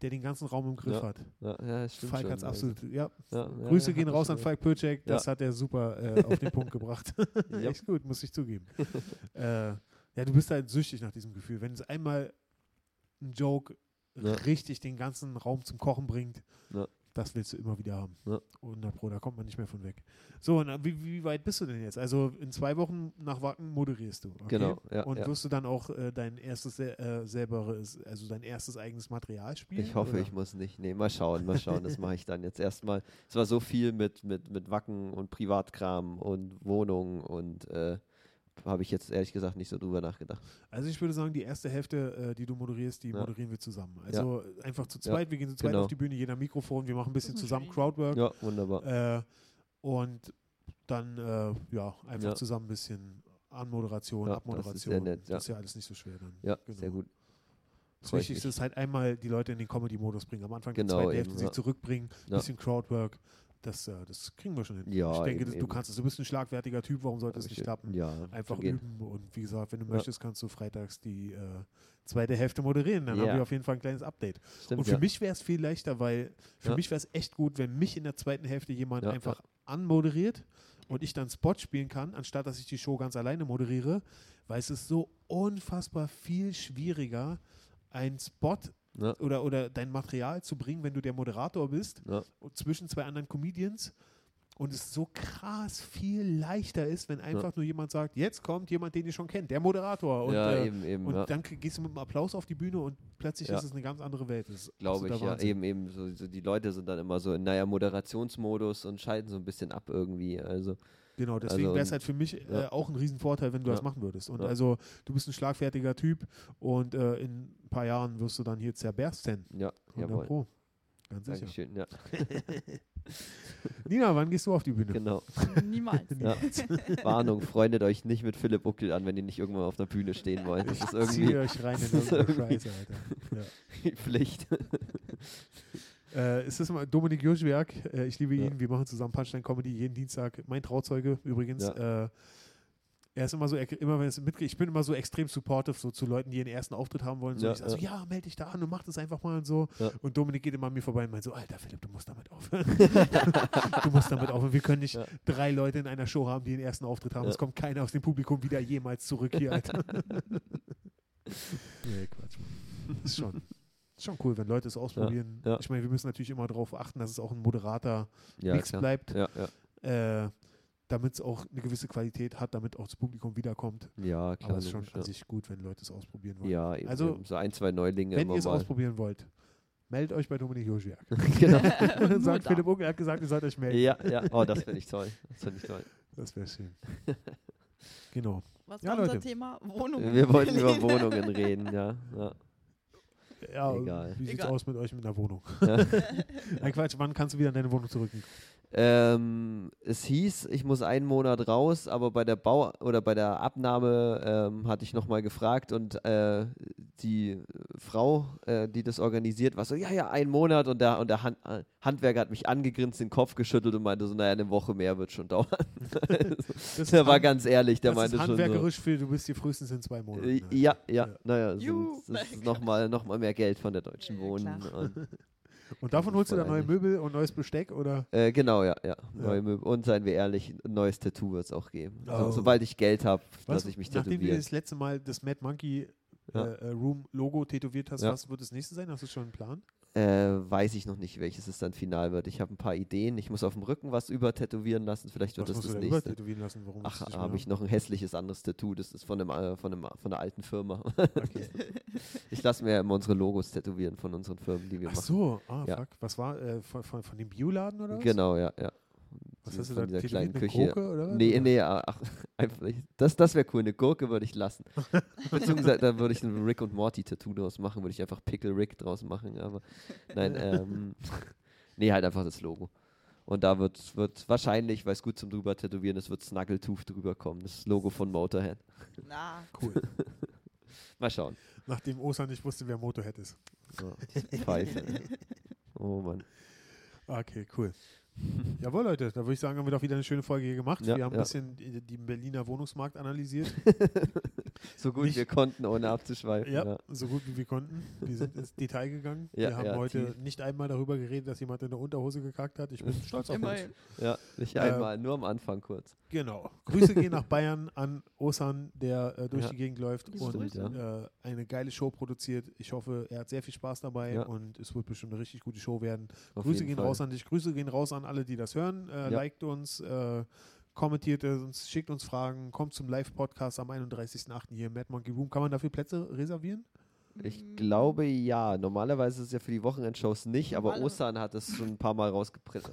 C: der den ganzen Raum im Griff
B: Ja,
C: hat.
B: Ja, ja, stimmt
C: Falk hat es
B: also.
C: absolut. Ja,
B: Ja, ja,
C: Grüße
B: ja,
C: gehen raus an Falk Pürcek. Das
B: Ja.
C: hat er super äh, auf den Punkt gebracht.
B: Ja.
C: Echt gut, muss ich zugeben. äh, ja, du bist halt süchtig nach diesem Gefühl. Wenn es einmal ein Joke
B: Ja.
C: richtig den ganzen Raum zum Kochen bringt,
B: Ja.
C: das willst du immer wieder haben.
B: Ja.
C: 100 Pro, da kommt man nicht mehr von weg. So, und wie, wie weit bist du denn jetzt? Also in zwei Wochen nach Wacken moderierst du. Okay?
B: Genau, ja,
C: Und wirst du dann auch äh, dein erstes äh, selberes, also dein erstes eigenes Material spielen?
B: Ich hoffe,
C: oder?
B: ich muss nicht. Nee, mal schauen, mal schauen. Das mache ich dann jetzt erstmal. Es war so viel mit, mit, mit Wacken und Privatkram und Wohnung und äh, habe ich jetzt ehrlich gesagt nicht so drüber nachgedacht.
C: Also ich würde sagen, die erste Hälfte, äh, die du moderierst, die
B: Ja.
C: moderieren wir zusammen. Also einfach zu zweit, wir gehen zu zweit
B: genau.
C: auf die Bühne, jeder Mikrofon, wir machen ein bisschen zusammen. Crowdwork
B: Ja, wunderbar.
C: äh, und dann äh, ja, einfach
B: Ja.
C: zusammen ein bisschen Anmoderation,
B: Ja, das ist
C: Abmoderation.
B: sehr nett, ja.
C: Das ist ja alles nicht so schwer dann.
B: Ja,
C: Genau.
B: sehr gut.
C: Das
B: Freu
C: Wichtigste ist halt einmal die Leute in den Comedy-Modus bringen. Am Anfang
B: Genau,
C: der zweiten Hälfte sie
B: ja.
C: zurückbringen,
B: Ja.
C: bisschen Crowdwork. Das, äh, das kriegen wir schon hin.
B: Ja,
C: ich denke,
B: eben,
C: das, du
B: eben.
C: kannst es. Du bist ein schlagfertiger Typ, warum sollte es nicht klappen?
B: Ja,
C: Einfach üben und wie gesagt, wenn du
B: Ja.
C: möchtest, kannst du freitags die äh, zweite Hälfte moderieren. Dann haben wir auf jeden Fall ein kleines Update.
B: Stimmt,
C: und für mich wäre es viel leichter, weil für mich wäre es echt gut, wenn mich in der zweiten Hälfte jemand einfach anmoderiert und ich dann Spot spielen kann, anstatt dass ich die Show ganz alleine moderiere, weil es ist so unfassbar viel schwieriger, einen Spot
B: Ja.
C: oder, oder dein Material zu bringen, wenn du der Moderator bist
B: Ja.
C: zwischen zwei anderen Comedians und es so krass viel leichter ist, wenn einfach nur jemand sagt, jetzt kommt jemand, den ihr schon kennt, der Moderator. Und,
B: ja,
C: äh,
B: eben, eben.
C: und
B: ja.
C: dann gehst du mit einem Applaus auf die Bühne und plötzlich
B: Ja.
C: ist es eine ganz andere Welt.
B: Glaube ich, ja. Eben, eben. So, so die Leute sind dann immer so in, naja, Moderationsmodus und schalten so ein bisschen ab irgendwie. Also,
C: Genau, deswegen
B: Also,
C: wäre es halt für mich äh,
B: ja.
C: auch ein Riesenvorteil, wenn du
B: Ja.
C: das machen würdest. Und
B: Ja.
C: also, du bist ein schlagfertiger Typ und äh, in ein paar Jahren wirst du dann hier zerbersten.
B: ja,
C: 100
B: jawohl.
C: Pro. Ganz sicher.
B: Dankeschön, ja.
C: Nina, wann gehst du auf die Bühne?
B: Genau.
D: Niemals.
B: Ja. Warnung, freundet euch nicht mit Philipp Uckel an, wenn ihr nicht irgendwann auf einer Bühne stehen wollt. Das ist irgendwie
C: euch rein in
B: das
C: Scheiße, Alter. Ja.
B: Pflicht.
C: Äh, ist das mal Dominik Joschwerk? Äh, ich liebe
B: Ja.
C: ihn. Wir machen zusammen Punchline Comedy jeden Dienstag. Mein Trauzeuge übrigens.
B: Ja.
C: Äh, er ist immer so, er- immer wenn es mitkriegt, ich bin immer so extrem supportive so zu Leuten, die ihren ersten Auftritt haben wollen. So,
B: Ja,
C: ich sage so, ja, melde dich da an und mach das einfach mal und so.
B: Ja.
C: Und Dominik geht immer an mir vorbei und meint so, Alter Philipp, du musst damit aufhören. du musst damit aufhören. Wir können nicht
B: Ja.
C: drei Leute in einer Show haben, die den ersten Auftritt haben.
B: Ja.
C: Es kommt keiner aus dem Publikum wieder jemals zurück hier, Alter. nee, Quatsch. Ist schon, ist schon cool, wenn Leute es ausprobieren.
B: ja.
C: Ich meine, wir müssen natürlich immer darauf achten, dass es auch ein moderater
B: Ja,
C: Mix
B: klar.
C: bleibt,
B: Ja, ja.
C: äh, damit es auch eine gewisse Qualität hat, damit auch das Publikum wiederkommt.
B: ja, klar.
C: Aber es ist schon an
B: ja.
C: sich gut, wenn Leute es ausprobieren wollen.
B: Ja, eben,
C: Also,
B: eben. so ein, zwei Neulinge
C: wenn
B: immer
C: ihr es ausprobieren wollt, meldet euch bei Dominik Joschwerk.
B: genau.
C: Sagt
D: Nur da.
C: Philipp Unger, er hat gesagt, ihr sollt euch melden.
B: Ja, ja. Oh, das finde ich toll. Das finde ich toll.
C: Das wäre schön. genau.
D: Was
C: Ja,
D: war unser
C: Leute.
D: Thema? Wohnungen.
B: Wir wollten über Wohnungen reden, ja. ja.
C: Ja,
B: Egal.
C: wie sieht's
D: Egal.
C: aus mit euch mit einer Wohnung?
B: Ja.
C: Nein, Quatsch, wann kannst du wieder in deine Wohnung zurück?
B: Ähm, es hieß, ich muss einen Monat raus, aber bei der Bau oder bei der Abnahme ähm, hatte ich nochmal gefragt und äh, die Frau, äh, die das organisiert, war so, ja, ja, einen Monat und der, und der Hand, äh, Handwerker hat mich angegrinst, den Kopf geschüttelt und meinte so, naja, eine Woche mehr wird schon dauern.
C: Das
B: der war ganz ehrlich, der
C: das
B: meinte
C: ist
B: schon so.
C: handwerkerisch für, du bist hier frühestens in zwei Monaten.
B: Äh. Ja, ja,
C: Ja.
B: naja,
D: Juhu.
B: sonst ist nochmal noch mal mehr Geld von der Deutschen
D: Ja,
B: Wohnen. Und,
C: Und davon holst du dann neue Möbel und neues Besteck oder?
B: äh, genau, ja, ja.
C: Ja.
B: Neue Möbel. Und seien wir ehrlich, ein neues Tattoo wird es auch geben.
C: Oh.
B: Also, sobald ich Geld habe, lasse ich mich
C: nachdem du
B: tätowieren.
C: das letzte Mal das Mad Monkey
B: Ja.
C: äh, äh, Room Logo tätowiert hast,
B: Ja.
C: was wird das nächste sein? Hast du schon einen Plan?
B: Äh, weiß ich noch nicht, welches es dann final wird. Ich habe ein paar Ideen. Ich muss auf dem Rücken was übertätowieren lassen. Vielleicht wird
C: Was
B: das das
C: du
B: nächste.
C: übertätowieren lassen? Warum
B: Ach, habe ich noch ein hässliches anderes Tattoo. Das ist von, einem, äh, von, einem, von einer alten Firma.
C: Okay.
B: ich lasse mir ja immer unsere Logos tätowieren von unseren Firmen, die wir
C: Ach
B: machen.
C: so, ah,
B: Ja.
C: fuck. Was war äh, von, von, von dem Bioladen oder was?
B: Genau, ja, ja.
C: Was hast du da
B: dieser kleinen
C: Eine
B: Küche.
C: Gurke oder was?
B: Nee, nee, ach, einfach. Das, das wäre cool. Eine Gurke würde ich lassen. Beziehungsweise da würde ich ein Rick und Morty Tattoo draus machen, würde ich einfach Pickle Rick draus machen. Aber nein, ähm, nee, halt einfach das Logo. Und da wird, wird wahrscheinlich, weil es gut zum drüber tätowieren ist, wird Snuggletooth drüber kommen. Das Logo von Motorhead.
D: Na,
C: Cool.
B: Mal schauen.
C: Nachdem Osan nicht wusste, wer Motorhead ist.
B: So, Pfeife. Oh Mann.
C: Okay, cool. Jawohl, Leute, da würde ich sagen, haben wir doch wieder eine schöne Folge hier gemacht.
B: Ja,
C: wir haben
B: ja.
C: ein bisschen die- den Berliner Wohnungsmarkt analysiert.
B: So gut
C: Nicht-
B: wir konnten, ohne abzuschweifen.
C: Ja,
B: Ja.
C: so gut wie wir konnten. Wir sind ins Detail gegangen.
B: Ja,
C: wir haben
B: ja,
C: heute
B: tief.
C: nicht einmal darüber geredet, dass jemand in der Unterhose gekackt hat. Ich bin stolz auf uns.
B: ja, nicht
C: Äh,
B: einmal, nur am Anfang kurz.
C: Genau. Grüße gehen nach Bayern an Osan, der äh, durch
B: Ja.
C: die Gegend läuft und
B: Grüße.
C: äh, eine geile Show produziert. Ich hoffe, er hat sehr viel Spaß dabei
B: Ja.
C: und es wird bestimmt eine richtig gute Show werden.
B: Auf
C: Grüße gehen
B: Fall.
C: raus an dich, Grüße gehen raus an alle, die das hören. Äh,
B: Ja.
C: Liked uns, äh, kommentiert uns, schickt uns Fragen, kommt zum Live-Podcast am 31.08. hier im Mad Monkey Room. Kann man dafür Plätze reservieren?
B: Ich glaube ja. Normalerweise ist es ja für die Wochenendshows nicht, aber
D: Normale-
B: Osan hat es schon ein paar Mal rausgepr raus,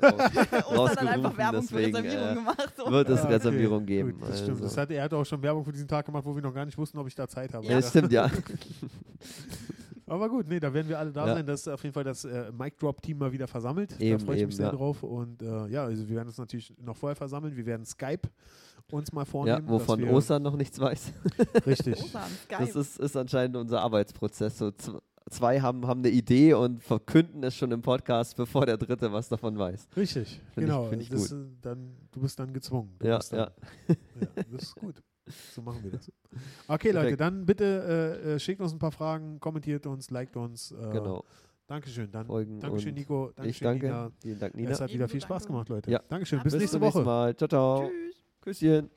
D: Ostern hat einfach
B: rausgerufen,
D: Werbung für
B: deswegen
D: Reservierung
B: äh,
D: gemacht. So.
B: wird es
C: okay.
B: Reservierung geben.
C: Gut, das stimmt.
B: also.
C: Das hat, er hat auch schon Werbung für diesen Tag gemacht, wo wir noch gar nicht wussten, ob ich da Zeit habe.
B: ja, das stimmt, ja.
C: Aber gut, nee, da werden wir alle da
B: Ja.
C: sein. Das ist auf jeden Fall das äh, Mic Drop Team mal wieder versammelt.
B: Eben,
C: da freue ich
B: eben,
C: mich sehr
B: ja.
C: drauf. Und äh, ja, also wir werden uns natürlich noch vorher versammeln. Wir werden Skype uns mal
B: ja
C: vornehmen.
B: wovon
C: dass wir,
B: Osan noch nichts weiß.
C: Richtig.
D: Ostern,
B: Das
D: Skype.
B: ist, ist anscheinend unser Arbeitsprozess. So zwei haben, haben eine Idee und verkünden es schon im Podcast, bevor der dritte was davon weiß.
C: Richtig,
B: ich-
C: genau.
B: find ich
C: das,
B: gut.
C: äh, dann, du bist dann gezwungen. Du
B: Ja,
C: dann,
B: ja.
C: ja. Das ist gut. So machen wir das. Okay, Leute,
B: Perfekt.
C: dann bitte äh, äh, schickt uns ein paar Fragen, kommentiert uns, liked uns. Äh,
B: Genau.
C: Dankeschön. Dann,
B: Folgen
C: Dankeschön,
B: und
C: Nico.
B: Ich
C: Dankeschön,
B: danke.
C: Nina.
B: Vielen Dank,
C: Es
B: Nina.
C: hat wieder viel Spaß gemacht, Leute.
B: Ja.
C: Dankeschön. Bis
B: Bis
C: nächste
B: zum nächsten
C: Woche.
B: Mal. Ciao, ciao.
D: Tschüss.
B: Küsschen.